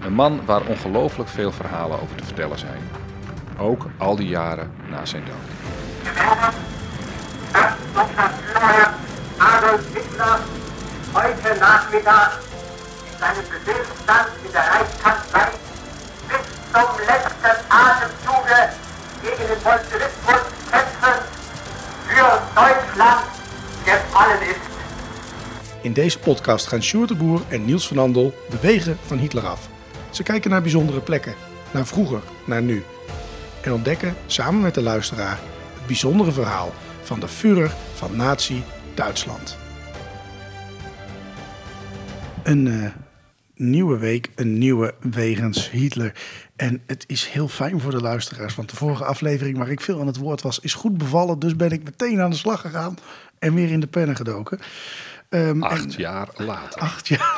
Een man waar ongelooflijk veel verhalen over te vertellen zijn. Ook al die jaren na zijn dood. Adolf Hitler heute Nachmittag in seinem Befehlsstand in der Reichskanzlei bis zum letzten Atemzuge gegen den Bolschewismus kämpfen für Deutschland gefallen ist. In deze podcast gaan Sjoerd de Boer en Niels van Andel de wegen van Hitler af. Ze kijken naar bijzondere plekken, naar vroeger, naar nu. En ontdekken samen met de luisteraar het bijzondere verhaal van de Führer van Nazi Duitsland. Een eh, nieuwe week, een nieuwe wegens Hitler. En het is heel fijn voor de luisteraars, want de vorige aflevering waar ik veel aan het woord was, is goed bevallen. Dus ben ik meteen aan de slag gegaan en weer in de pennen gedoken. Ehm, Acht en- jaar later. Acht jaar.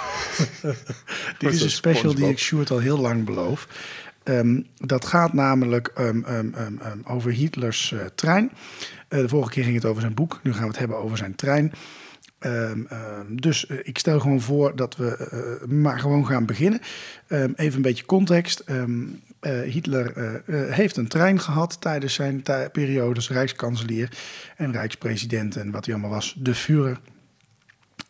Dit is een special die ik Sjoerd al heel lang beloof. Ehm, dat gaat namelijk ehm, ehm, over Hitlers eh, trein. Eh, de vorige keer ging het over zijn boek. Nu gaan we het hebben over zijn trein. Dus eh, ik stel gewoon voor dat we maar gewoon gaan beginnen. Even een beetje context. Hitler heeft een trein gehad tijdens zijn periode als rijkskanselier en rijkspresident en wat hij allemaal was, de Führer.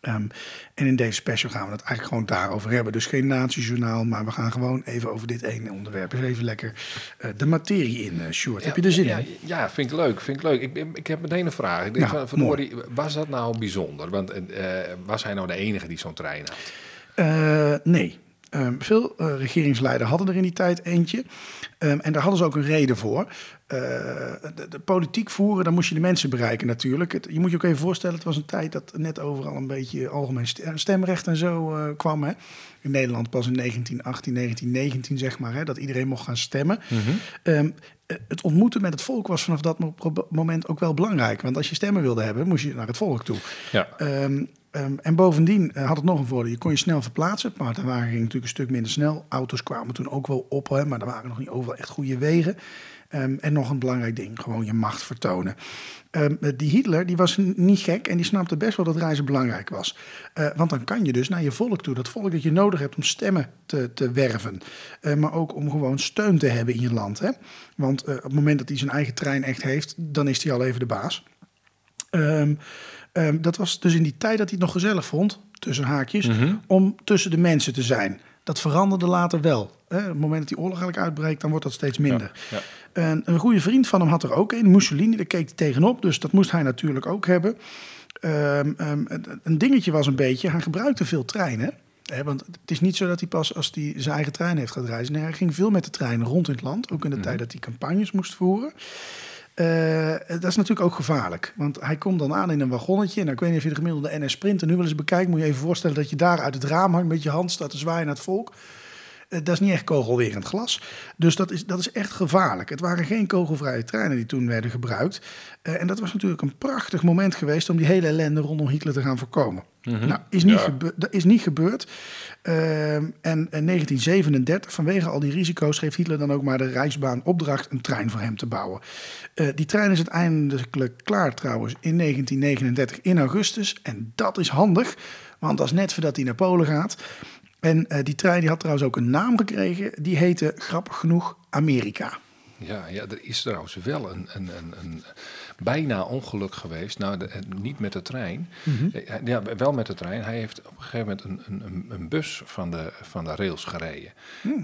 Ehm, en in deze special gaan we het eigenlijk gewoon daarover hebben. Dus geen natiejournaal, maar we gaan gewoon even over dit ene onderwerp. Dus even lekker eh, de materie in, Sjoerd. Heb je er zin ja, in? Ja, vind ik leuk. Vind ik, leuk. Ik, ik heb meteen een vraag. Ik denk Ja, van, verdorie, was dat nou bijzonder? Want eh, was hij nou de enige die zo'n trein had? Nee. Ehm, veel eh, regeringsleiders hadden er in die tijd eentje. Ehm, en daar hadden ze ook een reden voor. Eh, de, de politiek voeren, dan moest je de mensen bereiken natuurlijk. Het, je moet je ook even voorstellen, het was een tijd dat net overal een beetje algemeen st- stemrecht en zo eh, kwam. Hè? In Nederland pas in 1918, 1919 zeg maar, hè, dat iedereen mocht gaan stemmen. Ehm, eh, het ontmoeten met het volk was vanaf dat moment ook wel belangrijk. Want als je stemmen wilde hebben, moest je naar het volk toe. Ja. Ehm, ehm, en bovendien eh, had het nog een voordeel. Je kon je snel verplaatsen. Maar de wagen ging natuurlijk een stuk minder snel. Auto's kwamen toen ook wel op. Hè, maar er waren nog niet overal echt goede wegen. Ehm, en nog een belangrijk ding. Gewoon je macht vertonen. Ehm, eh, die Hitler die was niet gek. En die snapte best wel dat reizen belangrijk was. Eh, want dan kan je dus naar je volk toe. Dat volk dat je nodig hebt om stemmen te, te werven. Eh, maar ook om gewoon steun te hebben in je land. Hè? Want eh, op het moment dat hij zijn eigen trein echt heeft. Dan is hij al even de baas. Ehm, dat was dus in die tijd dat hij het nog gezellig vond, tussen haakjes, om tussen de mensen te zijn. Dat veranderde later wel. Hè. Op het moment dat die oorlog eigenlijk uitbreekt, dan wordt dat steeds minder. Ja. En een goede vriend van hem had er ook een, Mussolini, daar keek hij tegenop. Dus dat moest hij natuurlijk ook hebben. Ehm, ehm, een- dingetje was een beetje, hij gebruikte veel treinen. Hè, want het is niet zo dat hij pas als hij zijn eigen trein heeft gaat reizen. Nee, hij ging veel met de treinen rond in het land. Ook in de tijd dat hij campagnes moest voeren. Eh, dat is natuurlijk ook gevaarlijk. Want hij komt dan aan in een wagonnetje. En ik weet niet of je de gemiddelde NS Sprinter nu wel eens bekijkt. Moet je even voorstellen dat je daar uit het raam hangt met je hand staat te zwaaien naar het volk. Eh, dat is niet echt kogelwerend glas. Dus dat is, dat is echt gevaarlijk. Het waren geen kogelvrije treinen die toen werden gebruikt. Eh, en dat was natuurlijk een prachtig moment geweest om die hele ellende rondom Hitler te gaan voorkomen. Nou, is niet, Ja. dat is niet gebeurd. Ehm, en in 1937, vanwege al die risico's, geeft Hitler dan ook maar de Rijksbaan opdracht een trein voor hem te bouwen. Eh, die trein is uiteindelijk klaar trouwens in 1939 in augustus. En dat is handig, want dat is net voordat hij naar Polen gaat. En eh, die trein die had trouwens ook een naam gekregen. Die heette grappig genoeg Amerika. Ja, ja, er is trouwens wel een, een, een, een bijna ongeluk geweest. Nou, de- eh, niet met de trein. Eh, Ja, wel met de trein. Hij heeft op een gegeven moment een, een, een- bus van de, van de rails gereden.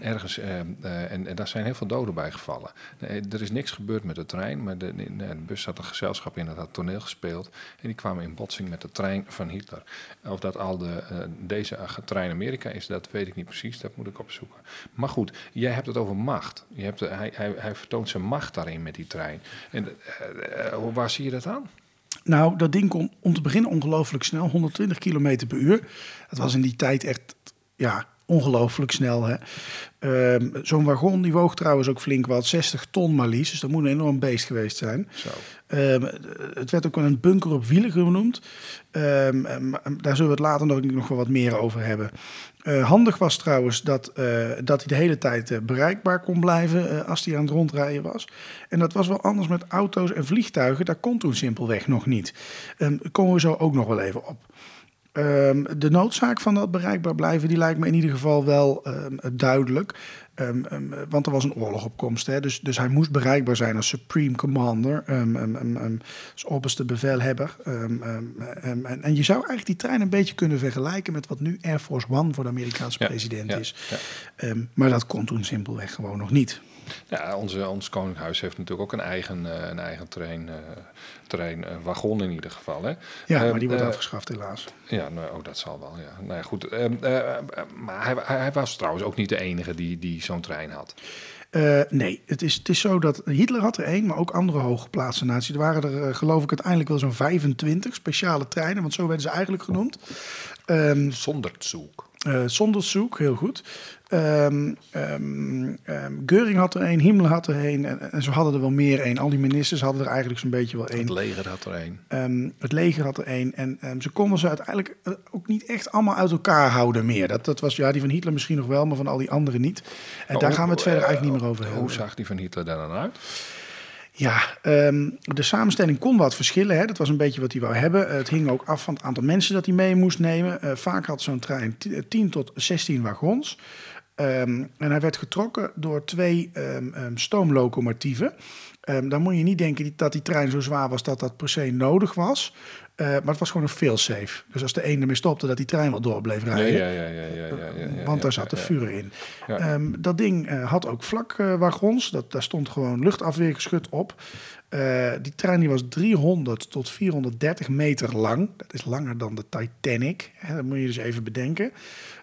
Ergens, eh, eh, en, en daar zijn heel veel doden bij gevallen. Er is niks gebeurd met de trein, maar de, de bus had een gezelschap in dat had toneel gespeeld. En die kwamen in botsing met de trein van Hitler. Of dat al de, deze trein Amerika is, dat weet ik niet precies. Dat moet ik opzoeken. Maar goed, jij hebt het over macht. Je hebt, hij, hij, hij vertoont zijn macht daarin met die trein. En eh, eh, hoe- waar zie je dat aan? Nou, dat ding kon om te beginnen ongelooflijk snel, 120 km per uur. Dat was in die tijd echt ja, ongelooflijk snel. Ehm, Zo'n wagon die woog trouwens ook flink wat, 60 ton maar liefst. Dus dat moet een enorm beest geweest zijn. Zo. Ehm, het werd ook wel een bunker op wielen genoemd. Ehm, em, daar zullen we het later nog, nog wel wat meer over hebben. Eh, handig was trouwens dat, eh, dat hij de hele tijd eh, bereikbaar kon blijven als hij aan het rondrijden was. En dat was wel anders met auto's en vliegtuigen. Dat kon toen simpelweg nog niet. Ehm komen we zo ook nog wel even op. Ehm, de noodzaak van dat bereikbaar blijven, die lijkt me in ieder geval wel ehm, duidelijk. Ehm, ehm, want er was een oorlog op komst. Hè? Dus, dus hij moest bereikbaar zijn als Supreme Commander, ehm, als opperste bevelhebber. En, en je zou eigenlijk die trein een beetje kunnen vergelijken met wat nu Air Force One voor de Amerikaanse Ja, president ja, is. ja. Maar dat kon toen simpelweg gewoon nog niet. Ja, onze, ons Koninkhuis heeft natuurlijk ook een eigen, eh, een eigen trein, eh trein eh, wagon in ieder geval. Hè? Ja, maar die wordt afgeschaft helaas. Ja, nou, oh, dat zal wel. Ja. Nou ja, goed. ehm, eh, eh, maar hij, hij, was trouwens ook niet de enige die, die zo'n trein had. Nee, het is, het is zo dat Hitler had er één, maar ook andere hooggeplaatste naties. Er waren er, geloof ik, uiteindelijk wel zo'n 25 speciale treinen, want zo werden ze eigenlijk genoemd. Ehm Zonder zoek. Eh zonder zoek, heel goed. Ehm ehm ehm, Geuring had er één, Himmler had er één en, en zo hadden er wel meer één. Al die ministers hadden er eigenlijk zo'n beetje wel één. Het leger had er een. Ehm, het leger had er één. En ze konden ze uiteindelijk eh, ook niet echt allemaal uit elkaar houden meer. Dat, dat was ja, die van Hitler misschien nog wel, maar van al die anderen niet. En Maar daar hoe- gaan we het verder eh, eigenlijk niet meer over hebben. Hoe zag die van Hitler daar dan uit? Ja, ehm, de samenstelling kon wat verschillen. Hè. Dat was een beetje wat hij wou hebben. Eh, het hing ook af van het aantal mensen dat hij mee moest nemen. Eh, vaak had zo'n trein t- eh, 10 tot 16 wagons. Ehm, en hij werd getrokken door twee ehm, stoomlocomotieven. Dan moet je niet denken dat die trein zo zwaar was dat dat per se nodig was. Eh, maar het was gewoon een failsafe. Dus als de ene ermee stopte, dat die trein wel door bleef rijden. Ja, ja, ja, ja, ja, ja, ja, ja, Want daar zat de ja. vuur in. Ja. Ehm, dat ding eh, had ook vlakwagons. dat, daar stond gewoon luchtafweergeschut op. Eh, die trein die was 300 tot 430 meter lang. Dat is langer dan de Titanic. Hè, dat moet je dus even bedenken.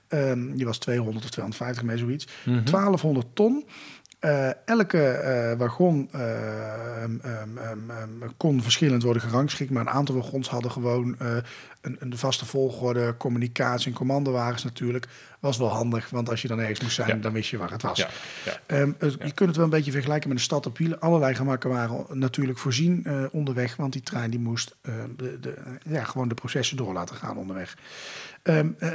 Ehm, die was 200 of 250 meter, zoiets. Mhm. 1200 ton. Eh, elke eh, wagon ehm, ehm, ehm, ehm, kon verschillend worden gerangschikt, maar een aantal wagons hadden gewoon eh, een, een vaste volgorde, communicatie en commandowagens natuurlijk. Was wel handig, want als je dan ergens moest zijn, Ja. dan wist je waar het was. Ja, ja. Het- Je kunt het wel een beetje vergelijken met een stad op wielen. Allerlei gemakken waren natuurlijk voorzien eh, onderweg, want die trein die moest eh, de, de, ja, gewoon de processen door laten gaan onderweg. Ehm, eh,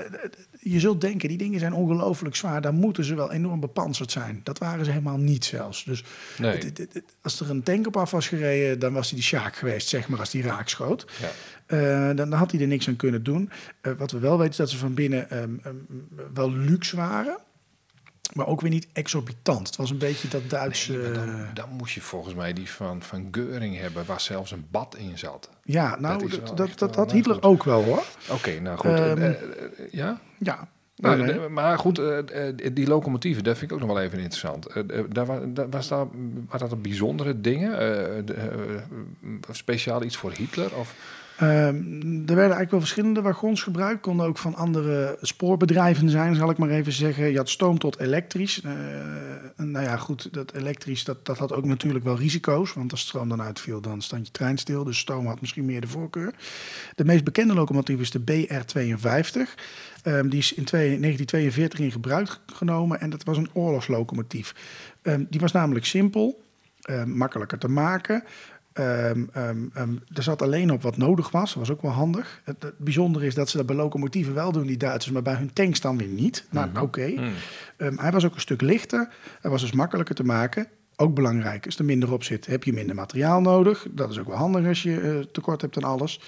je zult denken, die dingen zijn ongelooflijk zwaar. Dan moeten ze wel enorm bepanserd zijn. Dat waren ze helemaal niet zelfs. Dus Nee. het- het- het- als er een tank op af was gereden, dan was hij die Sjaak geweest, zeg maar, als die raak schoot. Ja. Eh, dan, dan had hij er niks aan kunnen doen. Eh, wat we wel weten is dat ze van binnen ehm, ehm, wel luxe waren. Maar ook weer niet exorbitant. Het was een beetje dat Duitse... Nee, dan, dan moest je volgens mij die van, van Geuring hebben, waar zelfs een bad in zat. ja, nou, dat, dat, dat, had nou, Hitler goed. ook wel, hoor. Oké, nou goed. Ehm, eh, eh, ja? Ja. Nou, nee. de- maar goed, eh, eh, die locomotieven, dat vind ik ook nog wel even interessant. Eh, eh, daar wa- daar was daar, waren dat bijzondere dingen? Eh, eh, speciaal iets voor Hitler? Of, Ehm, er werden eigenlijk wel verschillende wagons gebruikt. Konden ook van andere spoorbedrijven zijn, zal ik maar even zeggen. Je had stoom tot elektrisch. Eh, nou ja, goed, dat elektrisch dat, dat had ook natuurlijk wel risico's. Want als stroom dan uitviel, dan stond je trein stil. Dus stoom had misschien meer de voorkeur. De meest bekende locomotief is de BR-52. Ehm, die is in twee- 1942 in gebruik genomen en dat was een oorlogslocomotief. Ehm, die was namelijk simpel, ehm, makkelijker te maken. Ehm, er zat alleen op wat nodig was. Dat was ook wel handig. Het, het bijzondere is dat ze dat bij locomotieven wel doen, die Duitsers, maar bij hun tanks dan weer niet. Nou, oké. Ehm, hij was ook een stuk lichter. Hij was dus makkelijker te maken. Ook belangrijk, als er minder op zit, heb je minder materiaal nodig. Dat is ook wel handig als je eh, tekort hebt aan alles.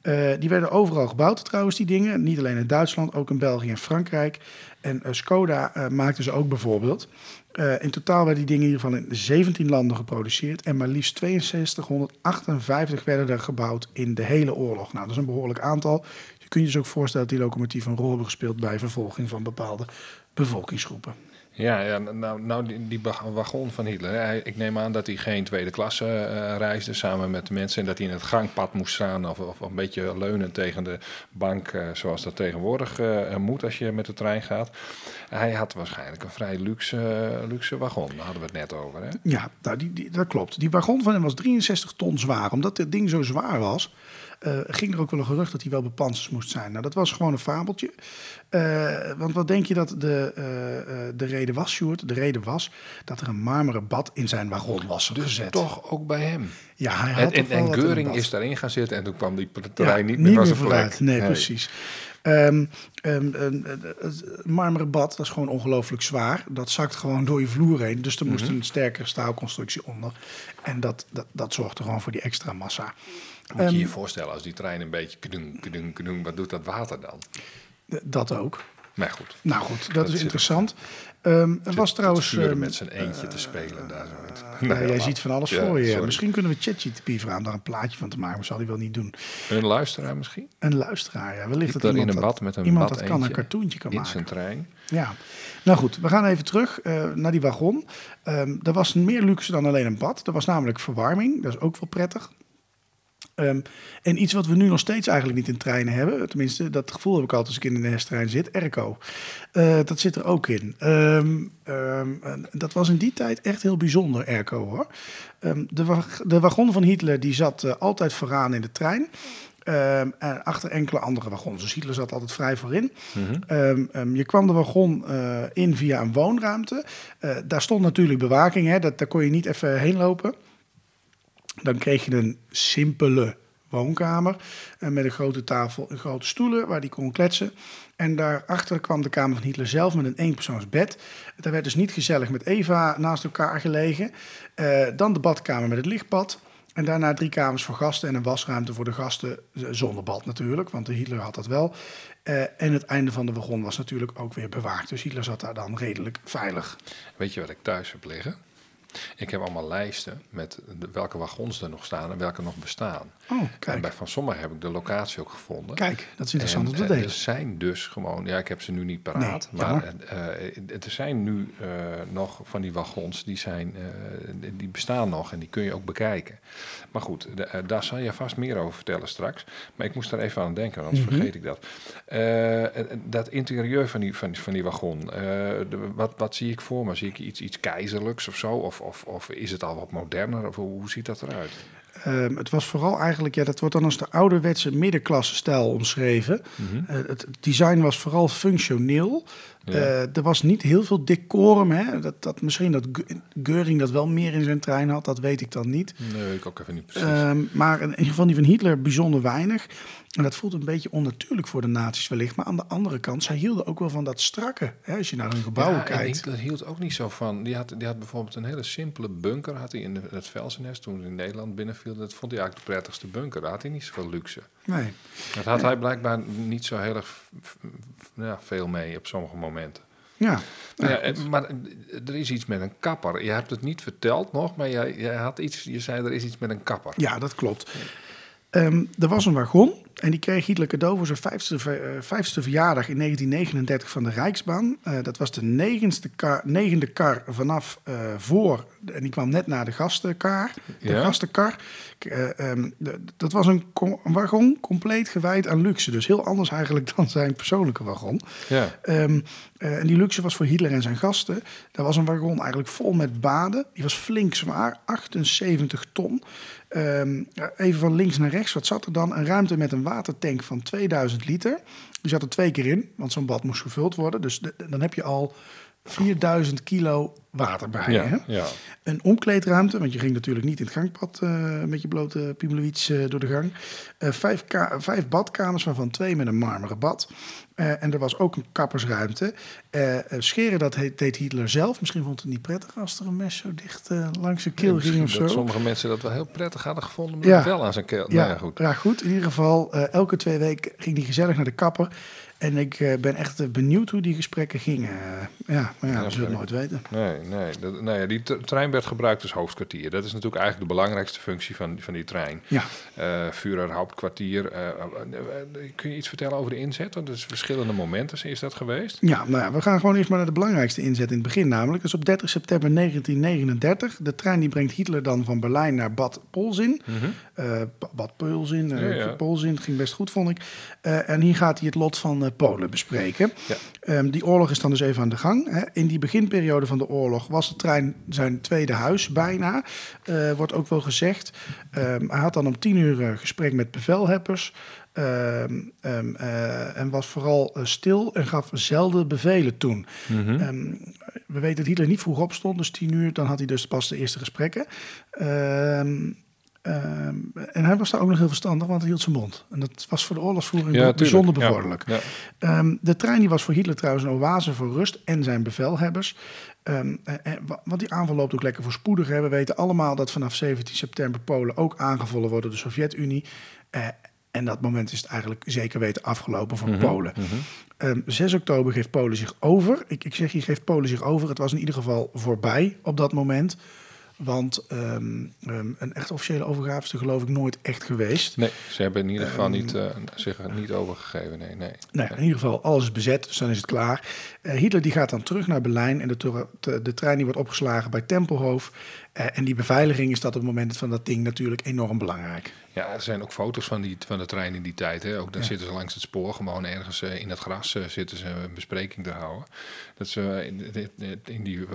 Eh, die werden overal gebouwd trouwens, die dingen. Niet alleen in Duitsland, ook in België en Frankrijk. En eh, Skoda eh, maakte ze ook bijvoorbeeld. In totaal werden die dingen geval in 17 landen geproduceerd. En maar liefst 6258 werden er gebouwd in de hele oorlog. Nou, dat is een behoorlijk aantal. Je kunt je dus ook voorstellen dat die locomotieven een rol hebben gespeeld bij vervolging van bepaalde bevolkingsgroepen. Ja, ja, nou, nou die, die ba- wagon van Hitler. ik neem aan dat hij geen tweede klasse eh, reisde samen met de mensen. En dat hij in het gangpad moest staan of, of een beetje leunen tegen de bank. eh, zoals dat tegenwoordig eh, moet als je met de trein gaat. Hij had waarschijnlijk een vrij luxe, luxe wagon. Daar hadden we het net over. Hè? Ja, nou, die, die, dat klopt. Die wagon van hem was 63 ton zwaar. Omdat dit ding zo zwaar was, eh, ging er ook wel een gerucht dat hij wel bepanserd moest zijn. Nou, dat was gewoon een fabeltje. Eh, want wat denk je dat de, eh, de reden was, Sjoerd? De reden was dat er een marmeren bad in zijn wagon was Dus gezet. toch ook bij hem. Ja, hij had En, en, en Geuring is daarin gaan zitten en toen kwam die Ja, terrein niet meer zijn plek. vooruit. Nee, precies. Het marmeren bad, dat is gewoon ongelooflijk zwaar. Dat zakt gewoon door je vloer heen. Dus er moest Mhm. een sterkere staalconstructie onder. En dat, dat, dat zorgt er gewoon voor die extra massa. Moet je Ehm, je voorstellen als die trein een beetje kedung, kedung, kedung, wat doet dat water dan? Dat ook. Maar goed. Nou goed, dat, Dat is interessant. Ehm er was trouwens... ehm, met zijn eentje te spelen daar zo. Nou, jij laat- ziet van alles Ja, voor je. sorry. Misschien kunnen we ChatGTP vragen om daar een plaatje van te maken. Maar zal hij wel niet doen. Een luisteraar misschien? Een luisteraar, ja. Wellicht dat daar in iemand, een bad met een iemand dat kan een cartoontje kan in maken. zijn trein. Ja, nou goed, we gaan even terug eh, naar die wagon. Ehm er was meer luxe dan alleen een bad. Er was namelijk verwarming, dat is ook wel prettig. Ehm, en iets wat we nu nog steeds eigenlijk niet in treinen hebben, tenminste, dat gevoel heb ik altijd als ik in de NS-trein zit, airco. Eh, dat zit er ook in. Ehm, ehm, dat was in die tijd echt heel bijzonder, airco hoor. De, wa- de wagon van Hitler die zat eh, altijd vooraan in de trein. En achter enkele andere wagons. Dus Hitler zat altijd vrij voorin. Ehm, je kwam de wagon eh, in via een woonruimte. Daar stond natuurlijk bewaking, hè, dat, daar kon je niet even heen lopen. Dan kreeg je een simpele woonkamer eh, met een grote tafel en grote stoelen waar die kon kletsen. En daarachter kwam de kamer van Hitler zelf met een eenpersoonsbed. Daar werd dus niet gezellig met Eva naast elkaar gelegen. Eh, dan de badkamer met het lichtbad. En daarna drie kamers voor gasten en een wasruimte voor de gasten zonder bad natuurlijk, want de Hitler had dat wel. Eh, en het einde van de wagon was natuurlijk ook weer bewaakt. Dus Hitler zat daar dan redelijk veilig. Weet je wat ik thuis heb liggen? Ik heb allemaal lijsten met de- welke wagons er nog staan en welke nog bestaan. Oh, En kijk. bij van sommigen heb ik de locatie ook gevonden. Kijk, dat is interessant En, om te eh, delen. Er zijn dus gewoon, ja, ik heb ze nu niet paraat, Nee, maar eh, er zijn nu eh, nog van die wagons die, zijn, die bestaan nog en die kun je ook bekijken. Maar goed, de- daar zal je vast meer over vertellen straks. Maar ik moest daar even aan denken, anders Mhm. vergeet ik dat. Dat interieur van die, van, van die wagon, de- wat, wat zie ik voor me? Zie ik iets, iets keizerlijks of zo? Of, of, of is het al wat moderner? Of hoe, ziet dat eruit? Ehm, het was vooral eigenlijk, ja, dat wordt dan als de ouderwetse middenklasse stijl omschreven. Eh, het design was vooral functioneel. Ja. Eh, er was niet heel veel decorum. Hè? Dat, dat, misschien dat Ge- Geuring dat wel meer in zijn trein had, dat weet ik dan niet. Nee, ik ook even niet precies. Ehm, maar in ieder geval die van Hitler bijzonder weinig. En dat voelt een beetje onnatuurlijk voor de nazi's wellicht. Maar aan de andere kant, zij hielden ook wel van dat strakke. Hè? Als je naar hun gebouwen Ja, kijkt. Hitler hield ook niet zo van. Die had, die had bijvoorbeeld een hele simpele bunker. Had hij in de- het Velsenest toen hij in Nederland binnenviel. Dat vond hij eigenlijk de prettigste bunker. Daar had hij niet zoveel luxe. Nee. Dat had hij blijkbaar niet zo heel erg ja, veel mee op sommige momenten. Ja. Ja, maar er is iets met een kapper. Je hebt het niet verteld nog, maar jij, jij had iets, je zei er is iets met een kapper. Ja, dat klopt. Ehm, er was een wagon en die kreeg Hitler cadeau voor zijn vijfste, eh, vijfste verjaardag in 1939 van de Rijksbaan. Eh, dat was de negenste kar, negende kar vanaf eh, voor, en die kwam net na de gastenkar, de Ja. gastenkar. Eh, ehm, de- dat was een, wagon compleet gewijd aan luxe, dus heel anders eigenlijk dan zijn persoonlijke wagon. Ja. Ehm, eh, en die luxe was voor Hitler en zijn gasten. Dat was een wagon eigenlijk vol met baden. Die was flink zwaar, 78 ton. Ehm, even van links naar rechts, wat zat er dan? Een ruimte met een watertank van 2000 liter. Die zat er twee keer in, want zo'n bad moest gevuld worden. Dus de- dan heb je al 4000 kilo water bij je. Ja. Een omkleedruimte, want je ging natuurlijk niet in het gangpad eh, met je blote piemelwiets eh, door de gang. Eh, vijf badkamers, waarvan twee met een marmeren bad. Eh, en er was ook een kappersruimte. Eh, eh, scheren, dat heet- deed Hitler zelf. Misschien vond het niet prettig als er een mes zo dicht langs zijn keel ging of zo. dat sommige mensen dat wel heel prettig hadden gevonden, maar Ja. wel aan zijn keel. Ja, Nou ja, goed. ja, goed. In ieder geval, elke twee weken ging hij gezellig naar de kapper. En ik ben echt benieuwd hoe die gesprekken gingen. Ja, maar ja, we zullen oké. nooit weten. Nee, nee. Dat, nee die trein werd gebruikt als hoofdkwartier. Dat is natuurlijk eigenlijk de belangrijkste functie van, van die trein. Ja. Eh Führer, hoofdkwartier. kun je iets vertellen over de inzet? Want er is verschillende momenten is dat geweest. Ja, nou ja, we gaan gewoon eerst maar naar de belangrijkste inzet in het begin namelijk. Dus op 30 september 1939. De trein die brengt Hitler dan van Berlijn naar Bad Polzin. Ba- Bad. Ja, ja. Polzin, ging best goed vond ik. Eh, en hier gaat hij het lot van Polen bespreken. Ja. Ehm, die oorlog is dan dus even aan de gang. Hè. In die beginperiode van de oorlog was de trein zijn tweede huis bijna, wordt ook wel gezegd. Ehm, hij had dan om tien uur uh, gesprek met bevelhebbers. Ehm, ehm, eh, en was vooral stil en gaf zelden bevelen toen. Mhm. we weten dat Hitler niet vroeg opstond, dus tien uur, dan had hij dus pas de eerste gesprekken. Ehm, en hij was daar ook nog heel verstandig, want hij hield zijn mond. En dat was voor de oorlogsvoering Ja, bijzonder bevorderlijk. Ja, ja. Ehm, de trein die was voor Hitler trouwens een oase voor rust en zijn bevelhebbers. Ehm, en- wa- want die aanval loopt ook lekker voorspoedig. Hè. We weten allemaal dat vanaf 17 september Polen ook aangevallen wordt door de Sovjet-Unie. Eh, en dat moment is het eigenlijk zeker weten afgelopen voor Mhm, Polen. Ehm, 6 oktober geeft Polen zich over. Ik, ik zeg hier geeft Polen zich over. Het was in ieder geval voorbij op dat moment. Want ehm, ehm, een echt officiële overgave is er geloof ik nooit echt geweest. Nee, ze hebben in ieder geval Ehm, niet, eh, zich niet overgegeven. Nee, nee. Ja, in ieder geval, alles is bezet, dus dan is het klaar. Eh, Hitler die gaat dan terug naar Berlijn en de, de trein die wordt opgeslagen bij Tempelhof. Eh, en die beveiliging is dat op het moment van dat ding natuurlijk enorm belangrijk. Ja, er zijn ook foto's van, die, van de trein in die tijd. Hè. Ook Ja. zitten ze langs het spoor, gewoon ergens eh, in het gras eh, zitten ze een bespreking te houden. Dat ze in, in- die uh,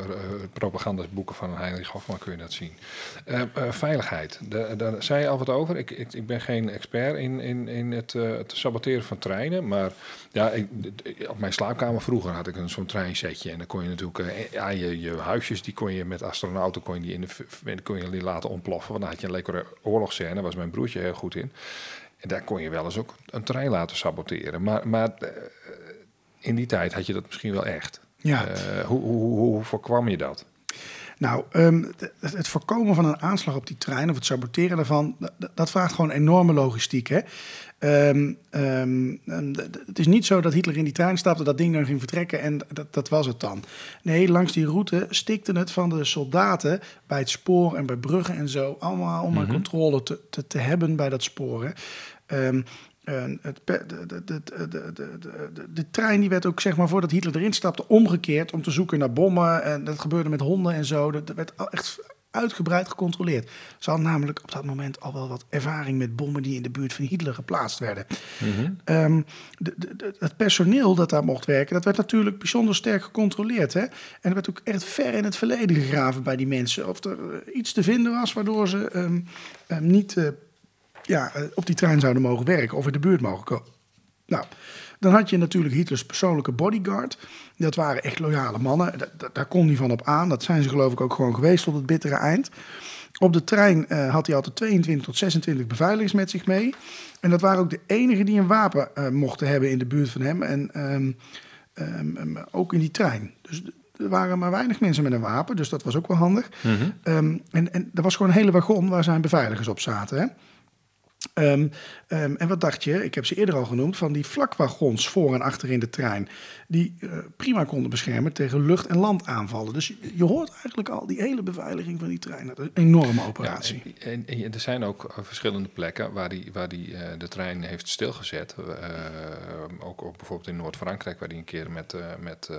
propagandaboeken van Heinrich Hofman kun je dat zien. Veiligheid, daar, daar zei je al wat over. Ik, ik, ik ben geen expert in, in, in het, het saboteren van treinen, maar ja, ik, op mijn slaapkamer vroeger had ik een zo'n treinsetje en dan kon je natuurlijk ja, je, je huisjes die kon je met astronauten kon je die in de, kon je die laten ontploffen. Want dan had je een lekkere oorlogsscène, daar was mijn broertje heel goed in. En daar kon je wel eens ook een trein laten saboteren. Maar, maar eh, in die tijd had je dat misschien wel echt. Ja. Eh, hoe, hoe, hoe, voorkwam je dat? Nou, ehm, het, het voorkomen van een aanslag op die trein of het saboteren daarvan, dat, dat vraagt gewoon enorme logistiek. Hè? Ehm, ehm, ehm, het is niet zo dat Hitler in die trein stapte, dat ding dan ging vertrekken en dat, dat was het dan. Nee, langs die route stikte het van de soldaten bij het spoor en bij bruggen en zo, allemaal om maar controle te, te, te hebben bij dat spoor. Hè? Ehm, en het, de, de, de, de, de, de, de, de trein die werd ook, zeg maar, voordat Hitler erin stapte, omgekeerd om te zoeken naar bommen. En dat gebeurde met honden en zo. Dat, dat werd echt uitgebreid gecontroleerd. Ze hadden namelijk op dat moment al wel wat ervaring met bommen die in de buurt van Hitler geplaatst werden. Ehm, de, de, de- het personeel dat daar mocht werken, dat werd natuurlijk bijzonder sterk gecontroleerd. Hè? En er werd ook echt ver in het verleden gegraven bij die mensen. Of er eh, iets te vinden was waardoor ze ehm, ehm, niet eh, ja, eh, op die trein zouden mogen werken of in de buurt mogen komen. Nou, dan had je natuurlijk Hitlers persoonlijke bodyguard. Dat waren echt loyale mannen. Da- da- daar kon hij van op aan. Dat zijn ze geloof ik ook gewoon geweest tot het bittere eind. Op de trein eh, had hij altijd 22 tot 26 beveiligers met zich mee. En dat waren ook de enigen die een wapen eh, mochten hebben in de buurt van hem. En ehm, ehm, ehm, ook in die trein. Dus er waren maar weinig mensen met een wapen. Dus dat was ook wel handig. Ehm, en, en er was gewoon een hele wagon waar zijn beveiligers op zaten. Hè? Ehm, ehm, en wat dacht je? Ik heb ze eerder al genoemd van die vlakwagons voor en achter in de trein. Die eh, prima konden beschermen tegen lucht- en landaanvallen. Dus je, hoort eigenlijk al die hele beveiliging van die trein. Dat is een enorme operatie. Ja, en, en- en er zijn ook eh, verschillende plekken waar, die, waar die, eh, de trein heeft stilgezet. Ook, ook bijvoorbeeld in Noord-Frankrijk, waar hij een keer met, met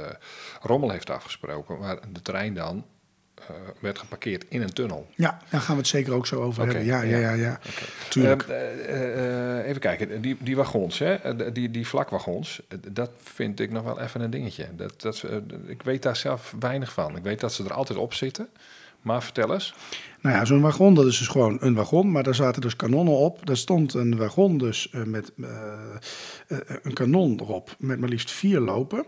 Rommel heeft afgesproken. Waar de trein dan werd geparkeerd in een tunnel. Ja, daar gaan we het zeker ook zo over hebben. Ja, ja, ja, ja. ja. Tuurlijk. Eh, eh, eh, even kijken, die, die wagons, hè, eh, die, die vlakwagons, eh, dat vind ik nog wel even een dingetje. Dat, dat, eh, ik weet daar zelf weinig van. Ik weet dat ze er altijd op zitten. Maar vertel eens. Nou ja, zo'n wagon, dat is dus gewoon een wagon, maar daar zaten dus kanonnen op. Daar stond een wagon dus eh, met eh, eh, een kanon erop, met maar liefst vier lopen.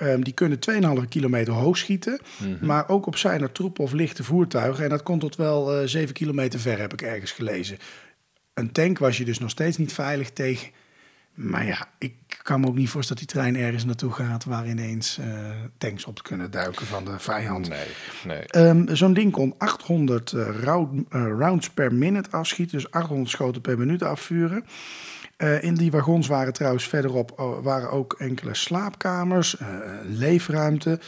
Ehm, die kunnen 2,5 kilometer hoog schieten, maar ook op zijn er troepen of lichte voertuigen. En dat kon tot wel eh 7 kilometer ver, heb ik ergens gelezen. Een tank was je dus nog steeds niet veilig tegen. Maar ja, ik kan me ook niet voorstellen dat die trein ergens naartoe gaat waar ineens eh, tanks op kunnen duiken van de vijand. Nee, nee. Ehm, Zo'n ding kon 800 eh, round- eh, rounds per minute afschieten, dus 800 schoten per minuut afvuren. Eh, in die wagons waren trouwens verderop oh, waren ook enkele slaapkamers, eh, leefruimte.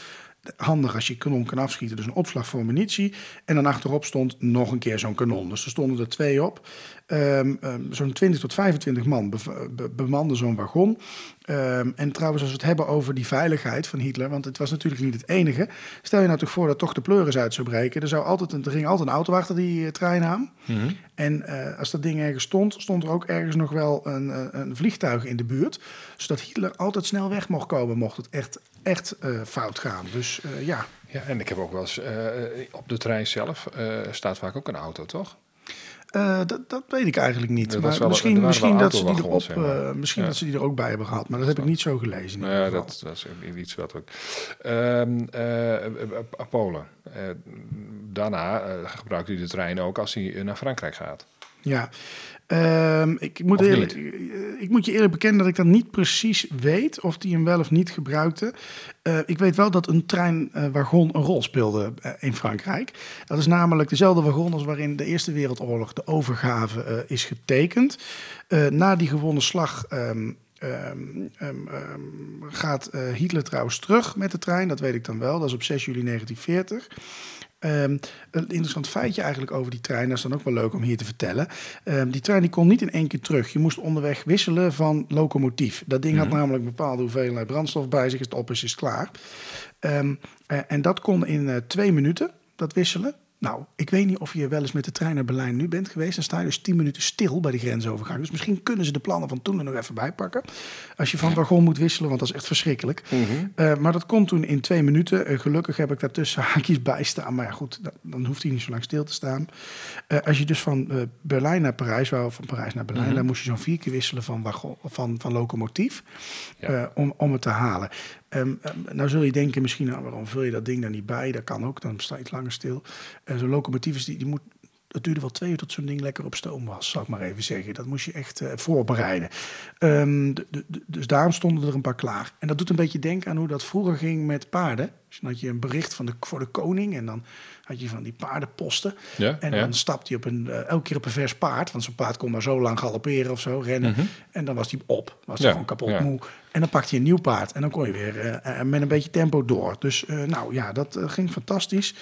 Handig als je kanon kan afschieten, dus een opslag voor munitie. En dan achterop stond nog een keer zo'n kanon. Dus er stonden er twee op. Ehm, ehm, zo'n 20 tot 25 man be- bemanden zo'n wagon. Ehm, en trouwens, als we het hebben over die veiligheid van Hitler, want het was natuurlijk niet het enige. Stel je nou toch voor dat toch de pleuris uit zou breken. Er, zou altijd een, er ging altijd een auto achter die eh, trein aan. En eh, als dat ding ergens stond, stond er ook ergens nog wel een, eh, een vliegtuig in de buurt. Zodat Hitler altijd snel weg mocht komen, mocht het echt, echt fout gaan. Dus ja, Ja, en ik heb ook wel eens op de trein zelf staat vaak ook een auto, toch? Eh, dat, dat weet ik eigenlijk niet. Maar wel- misschien misschien, dat ze, die erop, zeg maar. eh, misschien Ja. dat ze die er ook bij hebben gehad. Maar dat heb ik niet zo gelezen. in Nou ja, dat, dat is iets wat ook. Eh, Polen. Daarna gebruikt hij de trein ook als hij naar Frankrijk gaat. Ja, Ehm, ik, moet eerlijk, eh, ik moet je eerlijk bekennen dat ik dat niet precies weet of die hem wel of niet gebruikte. Eh, ik weet wel dat een treinwagon een rol speelde eh, in Frankrijk. Dat is namelijk dezelfde wagon als waarin de Eerste Wereldoorlog de overgave is getekend. Na die gewonnen slag ehm, ehm, gaat Hitler trouwens terug met de trein. Dat weet ik dan wel. Dat is op 6 juli 1940. Ehm, een interessant feitje eigenlijk over die trein, dat is dan ook wel leuk om hier te vertellen. Ehm, die trein die kon niet in één keer terug. Je moest onderweg wisselen van locomotief. Dat ding had namelijk een bepaalde hoeveelheid brandstof bij zich. Het op is, is klaar. Ehm, eh, en dat kon in eh, twee minuten, dat wisselen. Nou, ik weet niet of je wel eens met de trein naar Berlijn nu bent geweest. Dan sta je dus 10 minuten stil bij de grensovergang. Dus misschien kunnen ze de plannen van toen er nog even bijpakken. Als je van wagon moet wisselen, want dat is echt verschrikkelijk. Eh, maar dat kon toen in twee minuten. Eh, gelukkig heb ik daartussen haakjes bij staan. Maar ja, goed, dan, dan hoeft hij niet zo lang stil te staan. Eh, als je dus van Berlijn naar Parijs wou, of van Parijs naar Berlijn, dan moest je zo'n vier keer wisselen van, wagon, van, van locomotief. Ja. om, om het te halen. Ehm, ehm, nou zul je denken misschien, nou, waarom vul je dat ding daar niet bij? Dat kan ook, dan sta je langer stil. Eh, zo'n locomotief die, die moet het duurde wel twee uur tot zo'n ding lekker op stoom was, zal ik maar even zeggen. Dat moest je echt eh, voorbereiden. Ehm, de- de- de- dus daarom stonden er een paar klaar. En dat doet een beetje denken aan hoe dat vroeger ging met paarden. Dus dan had je een bericht van de, voor de koning en dan had je van die paardenposten. Ja, en ja. dan stapte hij op een, eh, elke keer op een vers paard. Want zo'n paard kon maar zo lang galopperen of zo, rennen. En dan was hij op. Was hij Mhm. Ja, gewoon kapot moe. En dan pakte hij een nieuw paard. En dan kon je weer eh, met een beetje tempo door. Dus nou ja, dat ging fantastisch.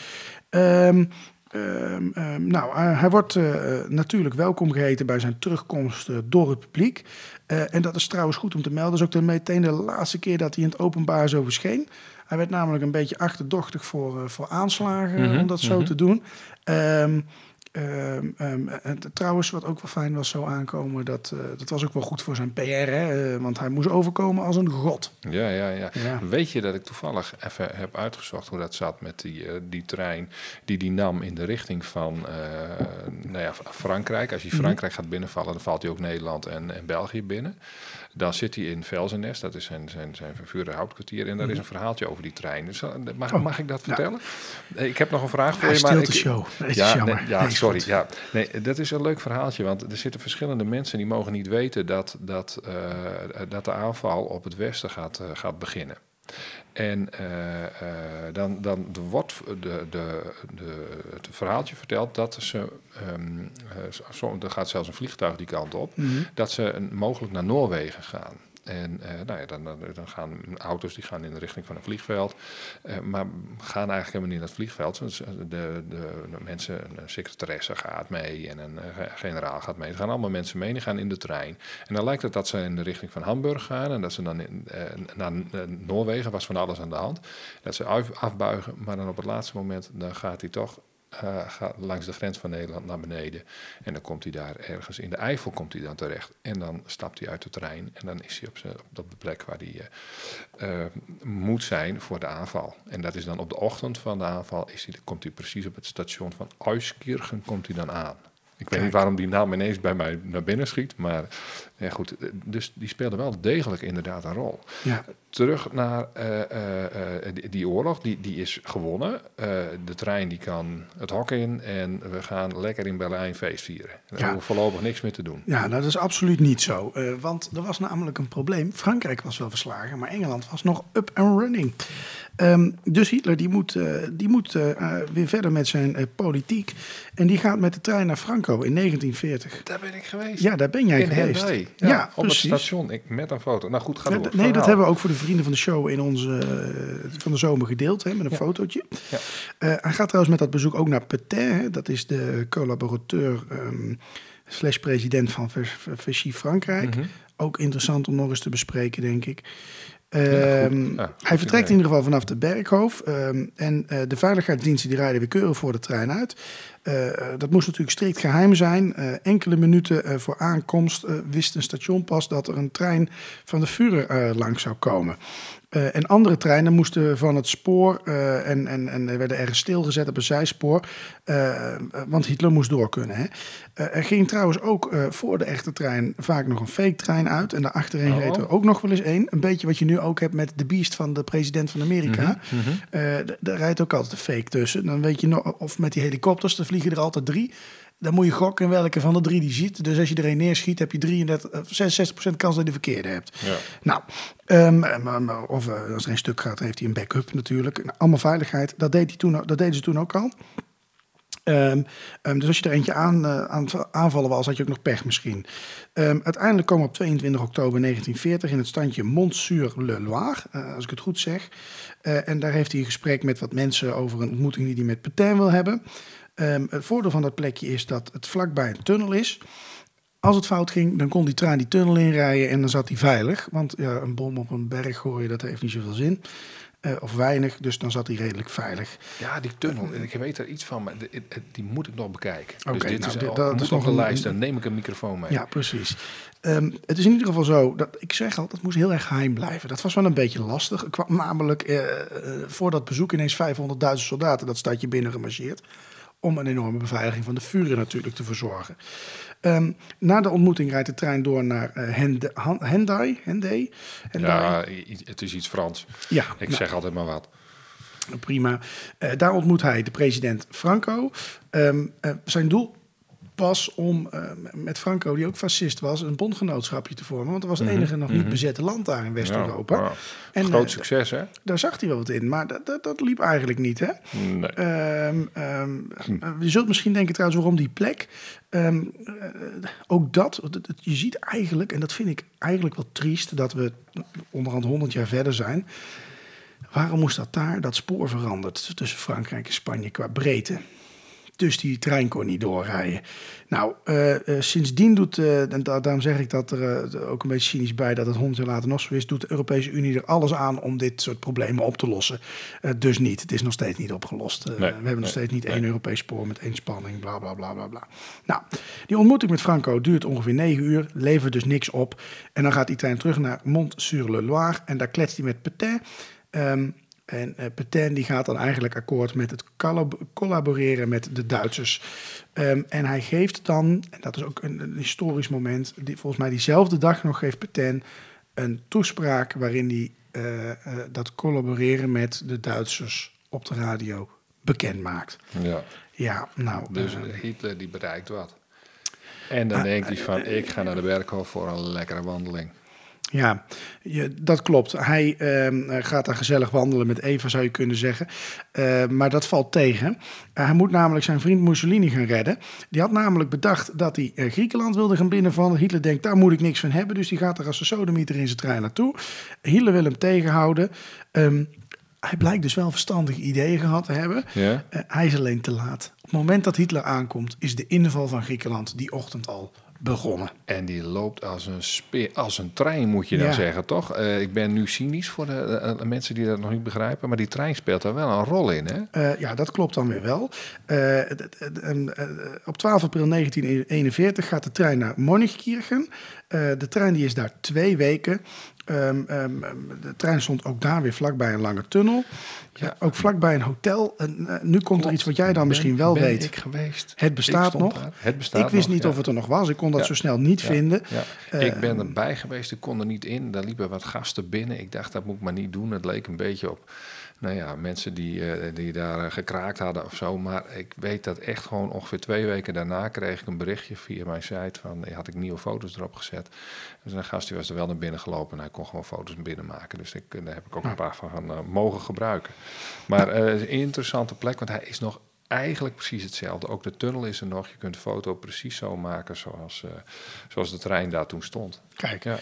Ehm, ehm, ehm, nou, eh, hij wordt eh, natuurlijk welkom geheten bij zijn terugkomst eh, door het publiek. En dat is trouwens goed om te melden. Dat is ook de, meteen de laatste keer dat hij in het openbaar zo verscheen. Hij werd namelijk een beetje achterdochtig voor, voor aanslagen, Mhm, om dat zo te doen. Ehm, ehm, ehm, en t- trouwens, wat ook wel fijn was zo aankomen, dat, eh, dat was ook wel goed voor zijn PR. Hè? eh, want hij moest overkomen als een god. Ja, ja, ja, Ja. Weet je dat ik toevallig even heb uitgezocht hoe dat zat met die, eh, die trein die die nam in de richting van nou ja, Frankrijk. Als je Frankrijk gaat binnenvallen, dan valt hij ook Nederland en, en België binnen. Dan zit hij in Velzenes, dat is zijn, zijn, zijn vervuurde houtkwartier. En daar is een verhaaltje over die trein. Dus, eh, mag, Oh, mag ik dat vertellen? Eh, Ik heb nog een vraag voor Hij je. maar ik- de show. Dat ja, jammer. nee, ja Nee, sorry. goed. Ja. Nee, dat is een leuk verhaaltje, want er zitten verschillende mensen die mogen niet weten dat, dat, eh, dat de aanval op het westen gaat, gaat beginnen. En eh, eh, dan, dan wordt de, de, de, het verhaaltje verteld dat ze, eh, zo, er gaat zelfs een vliegtuig die kant op, Mhm. dat ze een- mogelijk naar Noorwegen gaan. En eh, nou ja, dan, dan, gaan auto's die gaan in de richting van een vliegveld, eh, maar gaan eigenlijk helemaal niet naar het vliegveld. De, de, mensen, een secretaresse gaat mee en een eh, generaal gaat mee. Er gaan allemaal mensen mee, die gaan in de trein. En dan lijkt het dat ze in de richting van Hamburg gaan en dat ze dan naar Noorwegen, was van alles aan de hand. Dat ze af- afbuigen, maar dan op het laatste moment, dan gaat hij toch eh, gaat langs de grens van Nederland naar beneden. En dan komt hij daar ergens in de Eifel komt hij dan terecht. En dan stapt hij uit de trein en dan is hij op, zijn, op de plek waar hij eh, eh, moet zijn voor de aanval. En dat is dan op de ochtend van de aanval, is hij, komt hij precies op het station van Euskirchen komt hij dan aan. Ik weet niet waarom die naam ineens bij mij naar binnen schiet, maar ja, goed. Dus die speelde wel degelijk inderdaad een rol Ja. Terug naar eh, eh, eh, die, die oorlog, die, die is gewonnen. De trein die kan het hok in en we gaan lekker in Berlijn feest vieren. Daar Ja. hebben we voorlopig niks meer te doen. Ja, dat is absoluut niet zo. Want er was namelijk een probleem. Frankrijk was wel verslagen, maar Engeland was nog up and running. Ehm, dus Hitler die moet, die moet weer verder met zijn politiek. En die gaat met de trein naar Franco in 1940. Daar ben ik geweest. Ja, daar ben jij in geweest. Ja, Ja, op precies. het station. Ik, met een foto. Nou goed, ga door. nee, dat hebben we ook voor de vrienden van de show in onze eh, van de zomer gedeeld, hè, met een Ja. fotootje. Ja. Eh, hij gaat trouwens met dat bezoek ook naar Petain. hè. Dat is de collaborateur, ehm, slash president van Vichy Frankrijk. Mhm. Ook interessant om nog eens te bespreken, denk ik. Ehm, Ja, hij vertrekt in ieder geval vanaf de Berghof. ehm, en eh, de veiligheidsdiensten die rijden weer keurig voor de trein uit. Eh, eh, dat moest natuurlijk strikt geheim zijn. Enkele minuten voor aankomst wist een station pas dat er een trein van de Führer langs zou komen. Eh, en andere treinen moesten van het spoor eh, en, en, en werden ergens stilgezet op een zijspoor. eh, want Hitler moest door kunnen. Hè. Er ging trouwens ook voor de echte trein vaak nog een fake trein uit. En daarachterin Oh. reed er ook nog wel eens één. Een beetje wat je nu ook hebt met de beast van de president van Amerika. D- daar rijdt ook altijd een fake tussen. Dan weet je nog, of met die helikopters, er vliegen er altijd drie. Dan moet je gokken welke van de drie die ziet. Dus als je er een neerschiet, heb je 33, eh, 66% kans dat je de verkeerde hebt. Ja. Nou, ehm, maar- maar- of eh, als er een stuk gaat, heeft hij een backup natuurlijk. Nou, allemaal veiligheid. Dat, deed hij toen, dat deden ze toen ook al. Ehm, ehm, dus als je er eentje aan, eh, aan aanvallen was, had je ook nog pech misschien. Ehm, uiteindelijk komen we op 22 oktober 1940 in het standje Mont-sur-le-Loire, eh, als ik het goed zeg. Eh, en daar heeft hij een gesprek met wat mensen over een ontmoeting die hij met Petain wil hebben. Ehm, het voordeel van dat plekje is dat het vlakbij een tunnel is. Als het fout ging, dan kon die trein die tunnel inrijden en dan zat hij veilig. Want ja, een bom op een berg gooien, dat heeft niet zoveel zin. Eh, of weinig, dus dan zat hij redelijk veilig. Ja, die tunnel, ik weet er iets van, maar die, die moet ik nog bekijken. Oké, dus dit nou, is dit- al, dat moet is nog een- lijst, dan neem ik een microfoon mee. Ja, precies. Ehm, het is in ieder geval zo dat ik zeg al, dat moest heel erg geheim blijven. Dat was wel een beetje lastig. Kwam namelijk eh, eh, voor dat bezoek ineens 500.000 soldaten dat stadje binnen gemarcheerd. Om een enorme beveiliging van de Führer natuurlijk te verzorgen. Ehm, na de ontmoeting rijdt de trein door naar Hende- Han- Hendai. Hendai. Ja, het is iets Frans. ja Ik nou, zeg altijd maar wat. Prima. Eh, daar ontmoet hij de president Franco. Ehm, eh, zijn doel was om eh, met Franco, die ook fascist was, een bondgenootschapje te vormen. Want er was het enige nog niet bezette land daar in West-Europa. Ja. En Groot eh, succes, hè? daar zag hij wel wat in, maar dat, dat, dat liep eigenlijk niet. Hè? Nee. Ehm, ehm, je zult misschien denken trouwens waarom die plek. Ehm, eh, ook dat, dat- dat- je ziet eigenlijk, en dat vind ik eigenlijk wel triest, dat we onderhand 100 jaar verder zijn. Waarom moest dat daar, dat spoor veranderd tussen Frankrijk en Spanje qua breedte? Dus die trein kon niet doorrijden. Nou, eh, eh, sindsdien doet, eh, en da- daarom zeg ik dat er ook een beetje cynisch bij dat het honderd jaar later nog zo is, doet de Europese Unie er alles aan om dit soort problemen op te lossen. Dus niet. Het is nog steeds niet opgelost. Nee, we hebben nog steeds niet nee. één Europees spoor met één spanning, bla bla bla bla bla. Nou, die ontmoeting met Franco duurt ongeveer negen uur, levert dus niks op. En dan gaat die trein terug naar Mont-sur-le-Loire en daar kletst hij met Petain. Ehm, en eh Petain die gaat dan eigenlijk akkoord met het collab- collaboreren met de Duitsers. Ehm, en hij geeft dan, en dat is ook een, een historisch moment, die, volgens mij diezelfde dag nog geeft Petain een toespraak waarin hij eh, eh, dat collaboreren met de Duitsers op de radio bekend maakt. Ja. Ja, nou, Dus Hitler die bereikt wat. En dan denkt hij van, ik ga naar de Berghof voor een lekkere wandeling. Ja, dat klopt. Hij ehm, eh, gaat daar gezellig wandelen met Eva, zou je kunnen zeggen. Eh, maar dat valt tegen. Eh, hij moet namelijk zijn vriend Mussolini gaan redden. Die had namelijk bedacht dat hij Griekenland wilde gaan binnenvallen. Hitler denkt, daar moet ik niks van hebben. Dus die gaat er als een sodemieter in zijn trein naartoe. Hitler wil hem tegenhouden. Ehm, hij blijkt dus wel verstandige ideeën gehad te hebben. Ja? Eh, hij is alleen te laat. Op het moment dat Hitler aankomt, is de inval van Griekenland die ochtend al begonnen. En die loopt als een, speer, als een trein, moet je dan Ja. zeggen, toch? Eh, ik ben nu cynisch voor de, eh, de mensen die dat nog niet begrijpen, maar die trein speelt daar wel een rol in, hè? Ja, dat klopt dan weer wel. Op 12 april 1941 gaat de trein naar Monichkirchen. Eh, de trein die is daar twee weken. Ehm, ehm, de trein stond ook daar weer vlakbij een lange tunnel. Ja, ook vlakbij een hotel. En, eh, nu komt er iets wat jij dan misschien wel ben weet. ik geweest. Het bestaat Ik nog. Het bestaat ik wist nog, niet ja. of het er nog was. Ik kon dat Ja. zo snel niet Ja, vinden. Ja. Eh, ik ben erbij geweest, ik kon er niet in. Daar liepen wat gasten binnen. Ik dacht, dat moet ik maar niet doen. Het leek een beetje op nou ja, mensen die, eh, die daar eh, gekraakt hadden of zo. Maar ik weet dat echt gewoon ongeveer twee weken daarna kreeg ik een berichtje via mijn site van, eh, had ik nieuwe foto's erop gezet. Dus een gast die was er wel naar binnen gelopen en hij kon gewoon foto's binnen maken. Dus ik, daar heb ik ook een paar van eh, mogen gebruiken. Maar het is een interessante plek, want hij is nog eigenlijk precies hetzelfde. Ook de tunnel is er nog. Je kunt de foto precies zo maken zoals, uh, zoals de trein daar toen stond. Kijk, ja.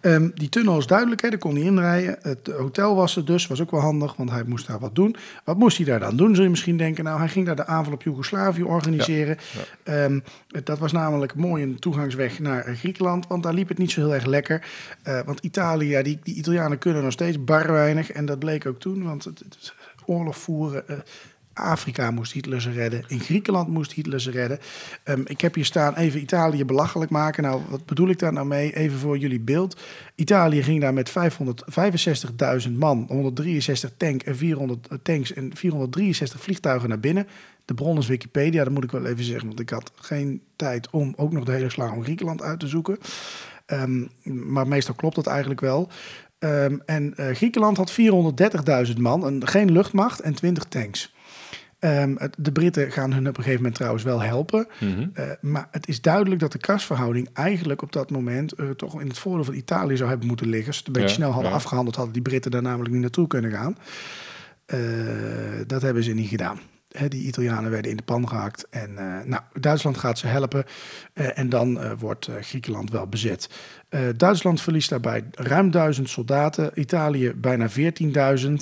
Um, die tunnel is duidelijk, hè, daar kon hij inrijden. Het hotel was er dus, was ook wel handig, want hij moest daar wat doen. Wat moest hij daar dan doen, zul je misschien denken? Nou, hij ging daar de aanval op Joegoslavië organiseren. Ja. Um, dat was namelijk mooi een toegangsweg naar Griekenland, want daar liep het niet zo heel erg lekker. Uh, want Italië, die, die Italianen kunnen nog steeds bar weinig. En dat bleek ook toen, want het, het oorlog voeren... Uh, Afrika moest Hitler ze redden. In Griekenland moest Hitler ze redden. Um, ik heb hier staan even Italië belachelijk maken. Nou, wat bedoel ik daar nou mee? Even voor jullie beeld. Italië ging daar met 565.000 man, 163 tank en 400 tanks en 463 vliegtuigen naar binnen. De bron is Wikipedia, dat moet ik wel even zeggen, want ik had geen tijd om ook nog de hele slag om Griekenland uit te zoeken. Um, maar meestal klopt dat eigenlijk wel. Um, en uh, Griekenland had 430.000 man, en geen luchtmacht en 20 tanks. Um, de Britten gaan hun op een gegeven moment trouwens wel helpen. Mm -hmm. uh, maar het is duidelijk dat de krasverhouding eigenlijk op dat moment uh, toch in het voordeel van Italië zou hebben moeten liggen. Als ze het een beetje ja, snel hadden ja. afgehandeld, hadden die Britten daar namelijk niet naartoe kunnen gaan. Uh, dat hebben ze niet gedaan. He, die Italianen werden in de pan gehakt. En uh, nou, Duitsland gaat ze helpen. Uh, en dan uh, wordt Griekenland wel bezet. Duitsland verliest daarbij ruim duizend soldaten. Italië bijna 14.000.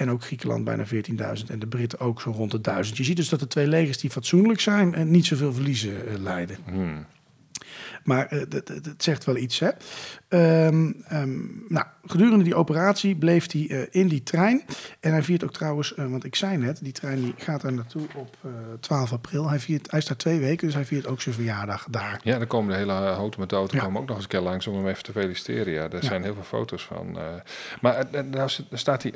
En ook Griekenland bijna 14.000. En de Britten ook zo rond de 1000. Je ziet dus dat de twee legers die fatsoenlijk zijn... en niet zoveel verliezen leiden. Hmm. Maar het zegt wel iets, hè. Um, um, nou, gedurende die operatie bleef hij uh, in die trein. En hij viert ook trouwens, uh, want ik zei net, die trein die gaat daar naartoe op uh, 12 april. Hij, viert, hij is daar twee weken, dus hij viert ook zijn verjaardag daar. Ja, dan komen de hele houten met auto ja. komen ook nog eens een keer langs om hem even te feliciteren. Ja, er ja. zijn heel veel foto's van. Maar nou staat hij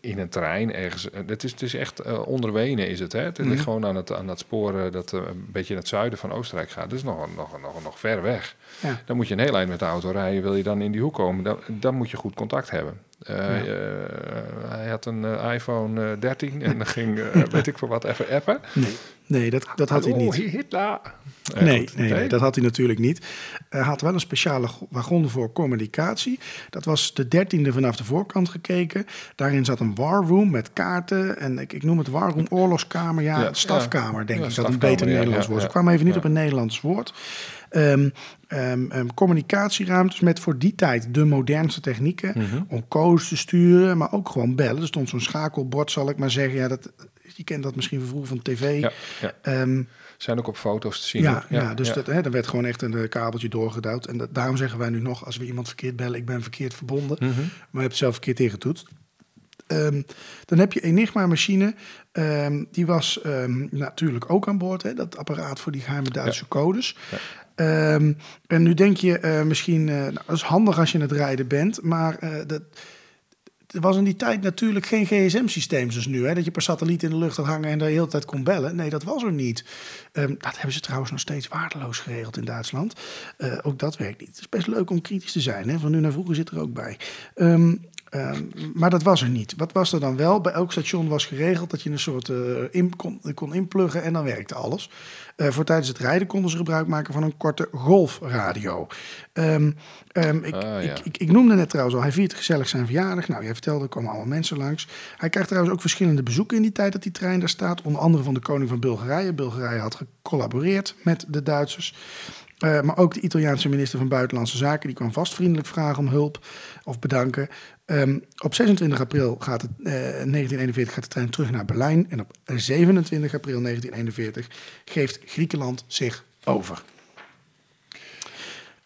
in een trein ergens. Het is, het is echt onder Wenen is het, hè? Het mm. ligt gewoon aan het, aan dat spoor dat een beetje in het zuiden van Oostenrijk gaat. Dat is nog, nog, nog, nog ver weg. Ja. Dan moet je een heel eind met de auto rijden. Wil je dan in die hoek komen, dan, dan moet je goed contact hebben. Uh, ja. uh, hij had een uh, iPhone 13 en dan ging, weet ik voor wat, even appen. Nee, nee dat, dat had Hallo, hij niet. Hitler. Nee, nee, nee, nee, dat had hij natuurlijk niet. Hij had wel een speciale wagon voor communicatie. Dat was de dertiende vanaf de voorkant gekeken. Daarin zat een war room met kaarten. En ik, ik noem het war room oorlogskamer. Ja, ja stafkamer denk ja, ik dat een beter Nederlands woord. Ik kwam even niet op een Nederlands woord. Um, um, um, communicatieruimtes met voor die tijd de modernste technieken. Mm -hmm. Om codes te sturen, maar ook gewoon bellen. Er stond zo'n schakelbord, zal ik maar zeggen. Ja, dat, je kent dat misschien van vroeger van tv. Ja, ja. Zijn ook op foto's te zien. Ja, ja, ja dus Dat, hè, er werd gewoon echt een kabeltje doorgeduwd. En dat, daarom zeggen wij nu nog, als we iemand verkeerd bellen, ik ben verkeerd verbonden. Mm -hmm. Maar je hebt het zelf verkeerd ingetoetst. Um, dan heb je Enigma-machine. Um, die was natuurlijk ook aan boord. Hè, dat apparaat voor die geheime Duitse codes. En nu denk je uh, misschien, uh, nou, dat is handig als je het rijden bent, maar uh, dat, er was in die tijd natuurlijk geen gsm-systeem zoals nu. Hè, dat je per satelliet in de lucht had hangen en de hele tijd kon bellen. Nee, dat was er niet. Um, dat hebben ze trouwens nog steeds waardeloos geregeld in Duitsland. ook dat werkt niet. Het is best leuk om kritisch te zijn. Hè? Van nu naar vroeger zit er ook bij. Um, Um, maar dat was er niet. Wat was er dan wel? Bij elk station was geregeld dat je een soort uh, in, kon, kon inpluggen en dan werkte alles. Uh, voor tijdens het rijden konden ze gebruik maken van een korte golfradio. Um, um, ik, ah, ja. ik, ik, ik, noemde net trouwens al, hij viert gezellig zijn verjaardag. Nou, jij vertelde, er komen allemaal mensen langs. Hij krijgt trouwens ook verschillende bezoeken in die tijd dat die trein daar staat. Onder andere van de koning van Bulgarije. Bulgarije had gecollaboreerd met de Duitsers. Uh, maar ook de Italiaanse minister van Buitenlandse Zaken, die kwam vast vriendelijk vragen om hulp of bedanken. Um, op 26 april gaat het, uh, 1941 gaat de trein terug naar Berlijn. En op 27 april 1941 geeft Griekenland zich over.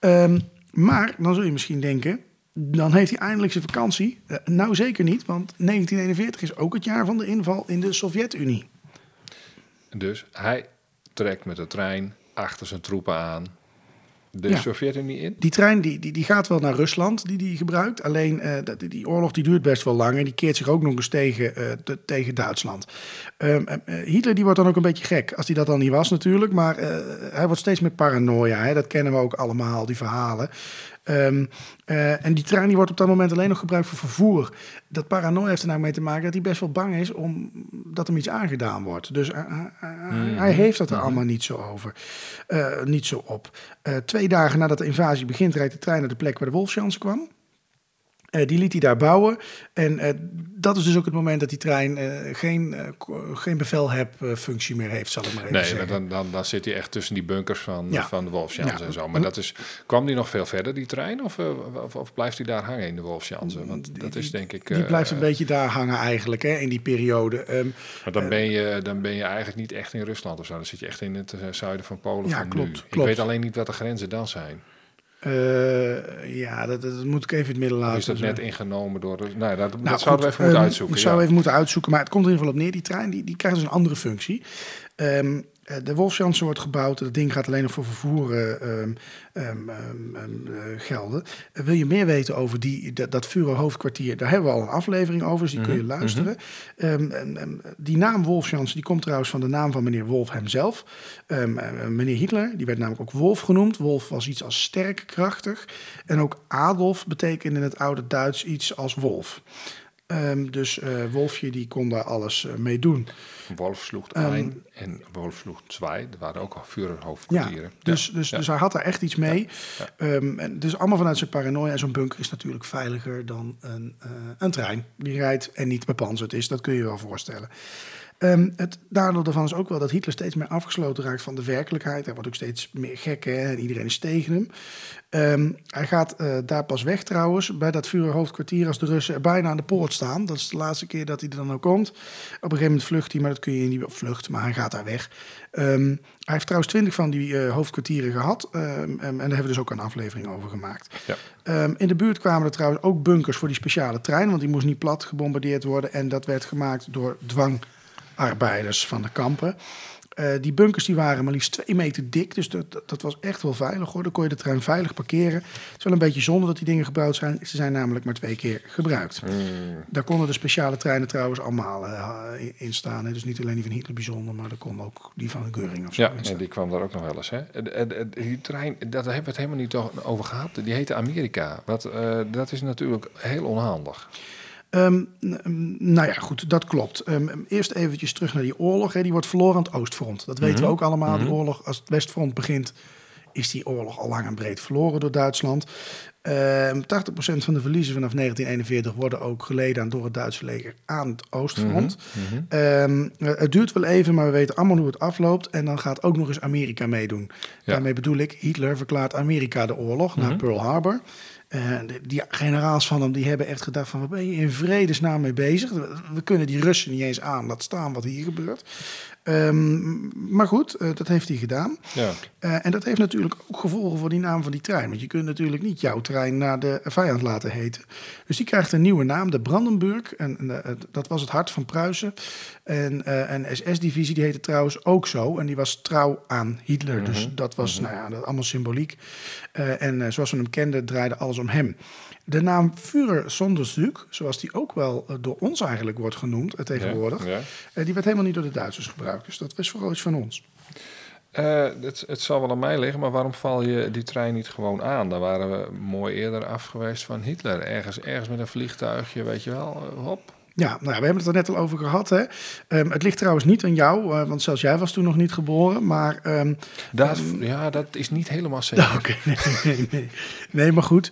Um, maar dan zul je misschien denken, dan heeft hij eindelijk zijn vakantie. Uh, nou zeker niet, want 1941 is ook het jaar van de inval in de Sovjet-Unie. Dus hij trekt met de trein achter zijn troepen aan de ja. Sovjet-Unie in? Die trein die, die, die gaat wel naar Rusland, die die gebruikt. Alleen uh, die, die oorlog die duurt best wel lang en die keert zich ook nog eens tegen, uh, te, tegen Duitsland. Um, uh, Hitler die wordt dan ook een beetje gek, als hij dat dan niet was natuurlijk. Maar hij wordt steeds meer paranoia, hè? dat kennen we ook allemaal, die verhalen. Um, uh, en die trein die wordt op dat moment alleen nog gebruikt voor vervoer. Dat paranoia heeft er nou mee te maken dat hij best wel bang is om dat hem iets aangedaan wordt. Dus uh, uh, mm. hij heeft dat er allemaal niet zo over. niet zo op. twee dagen nadat de invasie begint, rijdt de trein naar de plek waar de Wolfschans kwam. Eh, die liet hij daar bouwen. En eh, dat is dus ook het moment dat die trein eh, geen, geen bevelhebfunctie meer heeft, zal ik maar even Nee, zeggen. dan, dan, dan zit hij echt tussen die bunkers van, Ja. van de Wolfsjansen Ja. en zo. Maar dat is, kwam die nog veel verder, die trein? Of, of, of blijft hij daar hangen in de Wolfsjansen? Want dat is denk ik... Die blijft een beetje daar hangen eigenlijk, hè, in die periode. Ehm, Maar dan ben, je, dan ben je eigenlijk niet echt in Rusland of zo. Dan zit je echt in het zuiden van Polen Ja, van klopt, nu. Ik weet alleen niet wat de grenzen dan zijn. Eh, ja, dat, dat moet ik even in het midden Of laten. is dat net ingenomen door... de- Nou, dat, Nou, dat zouden we even moeten ehm, uitzoeken. Ik zou ja. even moeten uitzoeken, maar het komt er in ieder geval op neer. Die trein die, die krijgt dus een andere functie. Ehm, eh, de Wolfsjansen wordt gebouwd. Dat ding gaat alleen nog voor vervoer eh, ehm, ehm, ehm, eh, gelden. Eh, wil je meer weten over die, dat, dat hoofdkwartier? Daar hebben we al een aflevering over, dus die kun je Mhm, luisteren. En, en die naam Wolfsjans die komt trouwens van de naam van meneer Wolf hemzelf. Eh, meneer Hitler, die werd namelijk ook Wolf genoemd. Wolf was iets als sterk, krachtig. En ook Adolf betekende in het oude Duits iets als wolf. Ehm, dus eh, Wolfje die kon daar alles eh, mee doen. Wolf sloeg een en Wolf sloeg twee. Er waren ook al Ja, Führerhoofdkwartieren. dus, dus, ja. dus hij had daar echt iets mee. Ehm, en dus allemaal vanuit zijn paranoia. En zo'n bunker is natuurlijk veiliger dan een, eh, een trein die rijdt en niet bepanzerd is. Dat kun je je wel voorstellen. Ehm, het nadeel daarvan is ook wel dat Hitler steeds meer afgesloten raakt van de werkelijkheid. Hij wordt ook steeds meer gek hè, en iedereen is tegen hem. Ehm, hij gaat eh, daar pas weg trouwens, bij dat Führerhoofdkwartier, als de Russen er bijna aan de poort staan. Dat is de laatste keer dat hij er dan ook komt. Op een gegeven moment vlucht hij, maar dat kun je niet vlucht, maar hij gaat daar weg. Ehm, hij heeft trouwens twintig van die eh, hoofdkwartieren gehad. en daar hebben we dus ook een aflevering over gemaakt. Ja. In de buurt kwamen er trouwens ook bunkers voor die speciale trein, want die moest niet plat gebombardeerd worden. En dat werd gemaakt door dwangarbeiders van de kampen. Eh, die bunkers die waren maar liefst twee meter dik, dus dat, dat, was echt wel veilig hoor. Dan kon je de trein veilig parkeren. Het is wel een beetje zonde dat die dingen gebouwd zijn. Ze zijn namelijk maar twee keer gebruikt. Hmm. Daar konden de speciale treinen trouwens allemaal eh, in staan. Hè. Dus niet alleen die van Hitler bijzonder, maar er kon ook die van Göring of zo Ja, en die kwam daar ook nog wel eens. Hè? Die trein, daar hebben we het helemaal niet over gehad. Die heette Amerika. Wat, eh, dat is natuurlijk heel onhandig. Ehm, mm, nou ja, goed, dat klopt. Ehm, eerst eventjes terug naar die oorlog. Hè. Die wordt verloren aan het Oostfront. Dat weten Mhm. we ook allemaal. Die oorlog, als het Westfront begint, is die oorlog al lang en breed verloren door Duitsland. Ehm 80% van de verliezen vanaf 1941 worden ook geleden aan door het Duitse leger aan het Oostfront. Mhm. Ehm, eh, het duurt wel even, maar we weten allemaal hoe het afloopt. En dan gaat ook nog eens Amerika meedoen. Ja. Daarmee bedoel ik, Hitler verklaart Amerika de oorlog Mhm. naar Pearl Harbor. De- die generaals van hem die hebben echt gedacht van... waar ben je in vredesnaam mee bezig? We kunnen die Russen niet eens aan laten staan wat hier gebeurt. Ehm, maar goed, eh, dat heeft hij gedaan. Ja. Eh, en dat heeft natuurlijk ook gevolgen voor die naam van die trein. Want je kunt natuurlijk niet jouw trein naar de vijand laten heten. Dus die krijgt een nieuwe naam, de Brandenburg. En, en, eh, dat was het hart van Pruisen. En een SS-divisie, die heette trouwens ook zo. En die was trouw aan Hitler. Dus dat was nou ja, dat allemaal symboliek. En zoals we hem kenden, draaide alles om hem. De naam Führer Sonderzug, zoals die ook wel eh, door ons eigenlijk wordt genoemd eh, tegenwoordig... Ja. eh, die werd helemaal niet door de Duitsers gebruikt. Dus dat was vooral iets van ons. Het, het zal wel aan mij liggen, maar waarom val je die trein niet gewoon aan? Daar waren we mooi eerder af geweest van Hitler. Ergens, ergens met een vliegtuigje, weet je wel. hop. Ja, nou, ja, we hebben het er net al over gehad. Hè? Ehm, het ligt trouwens niet aan jou, want zelfs jij was toen nog niet geboren. Maar ehm, Dat, ja, dat is niet helemaal zeker. Oké. Nee, nee, nee. nee, maar goed.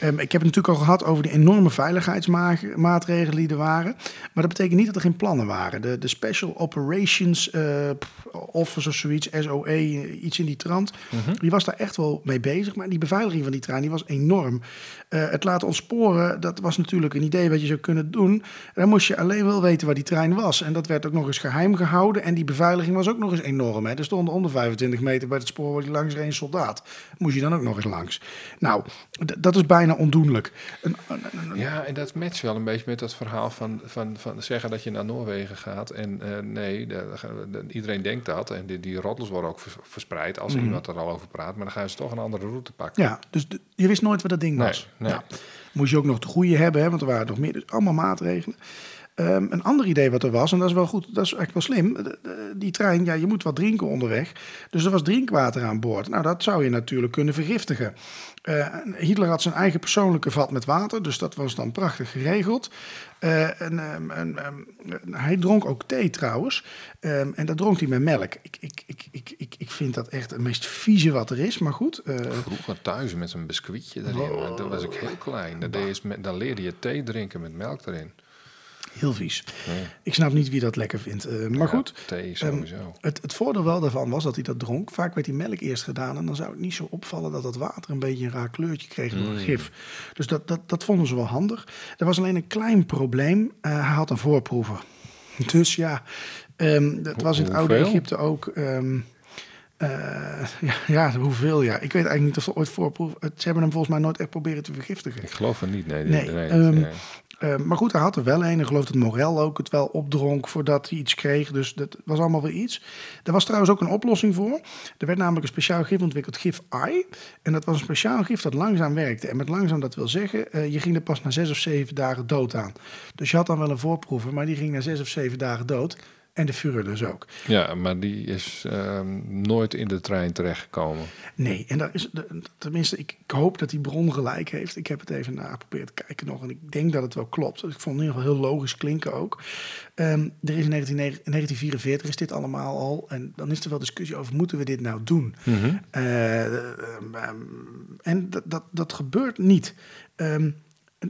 Ehm, ik heb het natuurlijk al gehad over die enorme veiligheidsmaatregelen die er waren. Maar dat betekent niet dat er geen plannen waren. De, de Special Operations pff, Office of zoiets, SOE, iets in die trant. Die was daar echt wel mee bezig. Maar die beveiliging van die trein die was enorm. Eh, het laten ontsporen, dat was natuurlijk een idee wat je zou kunnen doen. Dan moest je alleen wel weten waar die trein was. En dat werd ook nog eens geheim gehouden. En die beveiliging was ook nog eens enorm. Hè. Er stonden onder 25 meter bij het spoor waar die langs reed een soldaat. Moest je dan ook nog eens langs. Nou, dat is bijna ondoenlijk. Een, een- een- een- Ja, en dat matcht wel een beetje met dat verhaal van, van, van zeggen dat je naar Noorwegen gaat. En eh, nee, de- de- iedereen denkt dat. En die, die roddels worden ook vers- verspreid als iemand er al over praat. Maar dan gaan ze toch een andere route pakken. ja, dus je wist nooit wat dat ding Nee, was. nee. Nou, moest je ook nog de goede hebben, hè, want er waren nog meer. Dus allemaal maatregelen. Ehm, een ander idee wat er was, en dat is wel goed, dat is echt wel slim. De- de- die trein, ja, je moet wat drinken onderweg. Dus er was drinkwater aan boord. Nou, dat zou je natuurlijk kunnen vergiftigen. Eh, Hitler had zijn eigen persoonlijke vat met water, dus dat was dan prachtig geregeld. Eh, en, ehm, en, ehm, hij dronk ook thee trouwens. En dat dronk hij met melk. Ik, ik, ik, ik, ik, ik vind dat echt het meest vieze wat er is, maar goed. eh, Vroeger thuis met zo'n biscuitje erin. Oh. Toen was ik heel klein. Dan, deed je met, dan leerde je thee drinken met melk erin. Heel vies. Ja. Ik snap niet wie dat lekker vindt. eh, maar Ja, goed, Thee sowieso. Het, het voordeel wel daarvan was dat hij dat dronk. Vaak werd die melk eerst gedaan en dan zou het niet zo opvallen dat dat water een beetje een raar kleurtje kreeg door het gif. Dus dat, dat, dat vonden ze wel handig. Er was alleen een klein probleem. Eh, hij had een voorproever. Dus ja, ehm, dat was in het oude? Egypte ook. ehm, eh, ja, ja, hoeveel ja. Ik weet eigenlijk niet of er ooit voorproef. Ze hebben hem volgens mij nooit echt proberen te vergiftigen. Ik geloof het niet. Nee, Nee, nee, ehm, nee. Uh, maar goed, hij had er wel een. Ik geloof dat Morel ook het wel opdronk voordat hij iets kreeg. Dus dat was allemaal weer iets. Er was trouwens ook een oplossing voor. Er werd namelijk een speciaal gif ontwikkeld, gif I. En dat was een speciaal gif dat langzaam werkte. En met langzaam dat wil zeggen, eh, je ging er pas na zes of zeven dagen dood aan. Dus je had dan wel een voorproever, maar die ging na zes of zeven dagen dood. En de Führer dus ook. Ja, maar die is ehm, nooit in de trein terechtgekomen. Nee, en daar is, de- tenminste, ik, ik hoop dat die bron gelijk heeft. Ik heb het even nageprobeerd te kijken nog en ik denk dat het wel klopt. Ik vond het in ieder geval heel logisch klinken ook. Ehm, er is in 19, 1944 is dit allemaal al. En dan is er wel discussie over, moeten we dit nou doen? Eh, ehm, en dat, dat, dat gebeurt niet.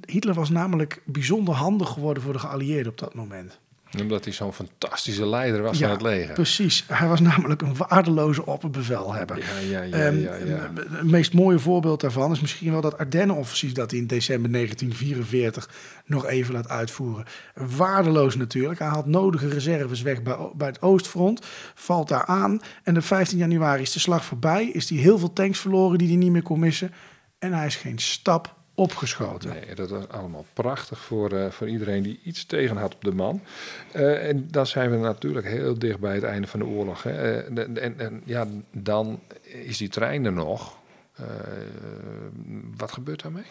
Hitler was namelijk bijzonder handig geworden voor de geallieerden op dat moment. Omdat hij zo'n fantastische leider was van het leger. Precies. Hij was namelijk een waardeloze opperbevelhebber. Ja, ja, ja, Ehm, ja, ja. Het meest mooie voorbeeld daarvan is misschien wel dat Ardennen-offensief dat hij in december 1944 nog even laat uitvoeren. Waardeloos natuurlijk. Hij haalt nodige reserves weg bij, bij het Oostfront, valt daar aan en op 15 januari is de slag voorbij. Is hij heel veel tanks verloren die hij niet meer kon missen en hij is geen stap opgeschoten. Nee, dat was allemaal prachtig voor, eh, voor iedereen die iets tegen had op de man. Eh, en dan zijn we natuurlijk heel dicht bij het einde van de oorlog. Hè. Eh, en, en ja, dan is die trein er nog. Eh, wat gebeurt daarmee?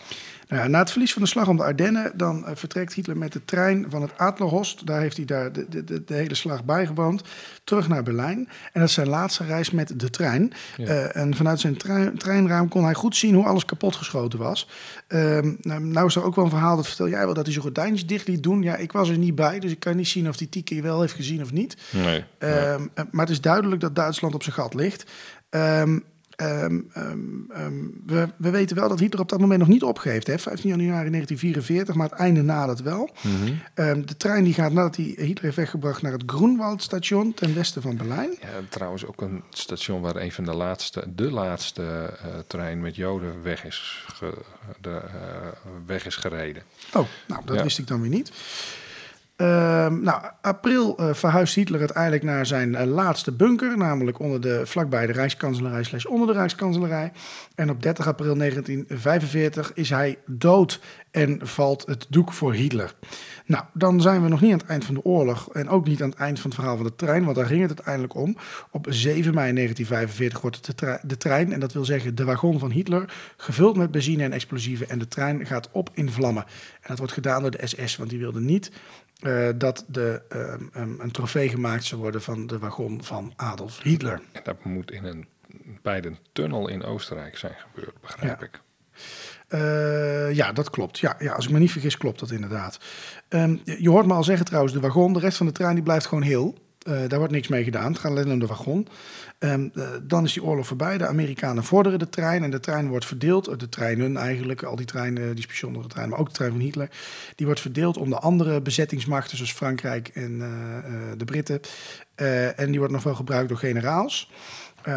Nou ja, na het verlies van de slag om de Ardennen, dan eh, vertrekt Hitler met de trein van het Adlerhorst. Daar heeft hij daar de, de, de, hele slag bijgewoond. Terug naar Berlijn. En dat is zijn laatste reis met de trein. Ja. Eh, en vanuit zijn trein, treinraam kon hij goed zien hoe alles kapotgeschoten was. Ehm, nou, nou is er ook wel een verhaal, dat vertel jij wel, dat hij zijn gordijntjes dicht liet doen. Ja, ik was er niet bij, dus ik kan niet zien of die Tieke wel heeft gezien of niet. Nee. Ehm, eh, maar het is duidelijk dat Duitsland op zijn gat ligt. Ehm, ehm, ehm, ehm, we, we weten wel dat Hitler op dat moment nog niet opgeeft. Hè? 15 januari 1944, maar het einde nadert wel. Ehm, de trein die gaat nadat hij Hitler heeft weggebracht naar het Groenwaldstation ten westen van Berlijn. Ja, trouwens ook een station waar een van de laatste, de laatste eh, trein met Joden weg is, ge- de, eh, weg is gereden. Oh, nou, dat Ja. wist ik dan weer niet. Ehm, nou, april eh, verhuist Hitler uiteindelijk naar zijn eh, laatste bunker, namelijk onder de, vlakbij de Rijkskanselarij slash onder de Rijkskanselarij. En op 30 april 1945 is hij dood en valt het doek voor Hitler. Nou, dan zijn we nog niet aan het eind van de oorlog en ook niet aan het eind van het verhaal van de trein, want daar ging het uiteindelijk om. Op 7 mei 1945 wordt de, de trein, en dat wil zeggen de wagon van Hitler, gevuld met benzine en explosieven en de trein gaat op in vlammen. En dat wordt gedaan door de SS, want die wilden niet eh, dat de, ehm, ehm, een trofee gemaakt zou worden van de wagon van Adolf Hitler. En dat moet in een, bij de tunnel in Oostenrijk zijn gebeurd, begrijp Ja. ik. Eh, ja, dat klopt. Ja, ja, als ik me niet vergis, klopt dat inderdaad. Ehm, je je hoort me al zeggen trouwens, de wagon, de rest van de trein, die blijft gewoon heel. Eh, daar wordt niks mee gedaan. Het gaat alleen om de wagon. Ehm, eh, dan is die oorlog voorbij. De Amerikanen vorderen de trein en de trein wordt verdeeld. eh, De treinen eigenlijk, al die treinen, die bijzondere treinen, maar ook de trein van Hitler. Die wordt verdeeld onder andere bezettingsmachten zoals Frankrijk en eh, de Britten. En die wordt nog wel gebruikt door generaals.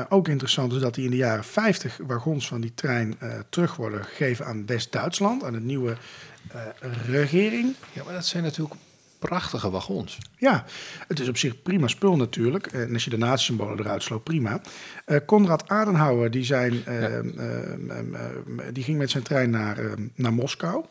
Ook interessant is dat die in de jaren 50 wagons van die trein eh, terug worden gegeven aan West-Duitsland, aan de nieuwe regering. Ja, maar dat zijn natuurlijk prachtige wagons. Ja, het is op zich prima spul natuurlijk. En als je de nazi-symbolen eruit sloot, prima. Eh Konrad Adenauer, die, zijn, eh, ehm, ehm, ehm, die ging met zijn trein naar, naar Moskou.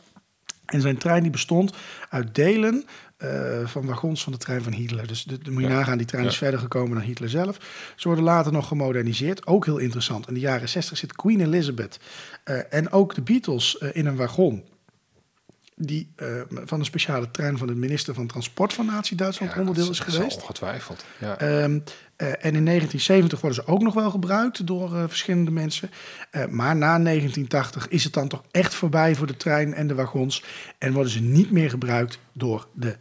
En zijn trein die bestond uit delen eh, van wagons van de trein van Hitler. Dus de, de moet je Ja. nagaan, die trein is verder gekomen dan Hitler zelf. Ze worden later nog gemoderniseerd. Ook heel interessant. In de jaren 60 zit Queen Elizabeth eh, en ook de Beatles eh, in een wagon. Die eh, van een speciale trein van de minister van Transport van Nazi-Duitsland Ja, onderdeel is geweest. Ongetwijfeld. Ja. Ehm, eh, en in 1970 worden ze ook nog wel gebruikt door eh, verschillende mensen. Maar na 1980 is het dan toch echt voorbij voor de trein en de wagons. En worden ze niet meer gebruikt door de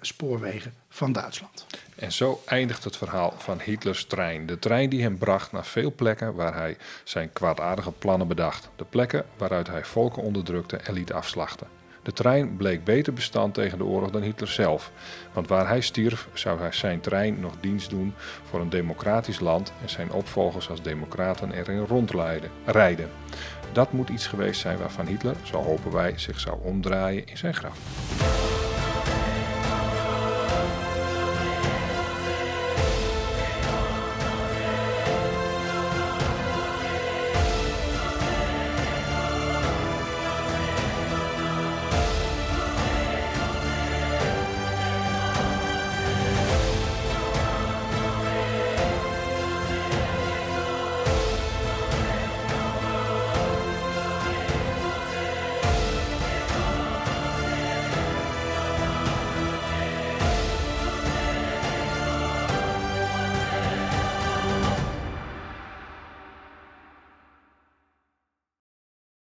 spoorwegen van Duitsland. En zo eindigt het verhaal van Hitlers trein. De trein die hem bracht naar veel plekken waar hij zijn kwaadaardige plannen bedacht. De plekken waaruit hij volken onderdrukte en liet afslachten. De trein bleek beter bestand tegen de oorlog dan Hitler zelf. Want waar hij stierf, zou hij zijn trein nog dienst doen voor een democratisch land en zijn opvolgers als democraten erin rondrijden. Rijden. Dat moet iets geweest zijn waarvan Hitler, zo hopen wij, zich zou omdraaien in zijn graf.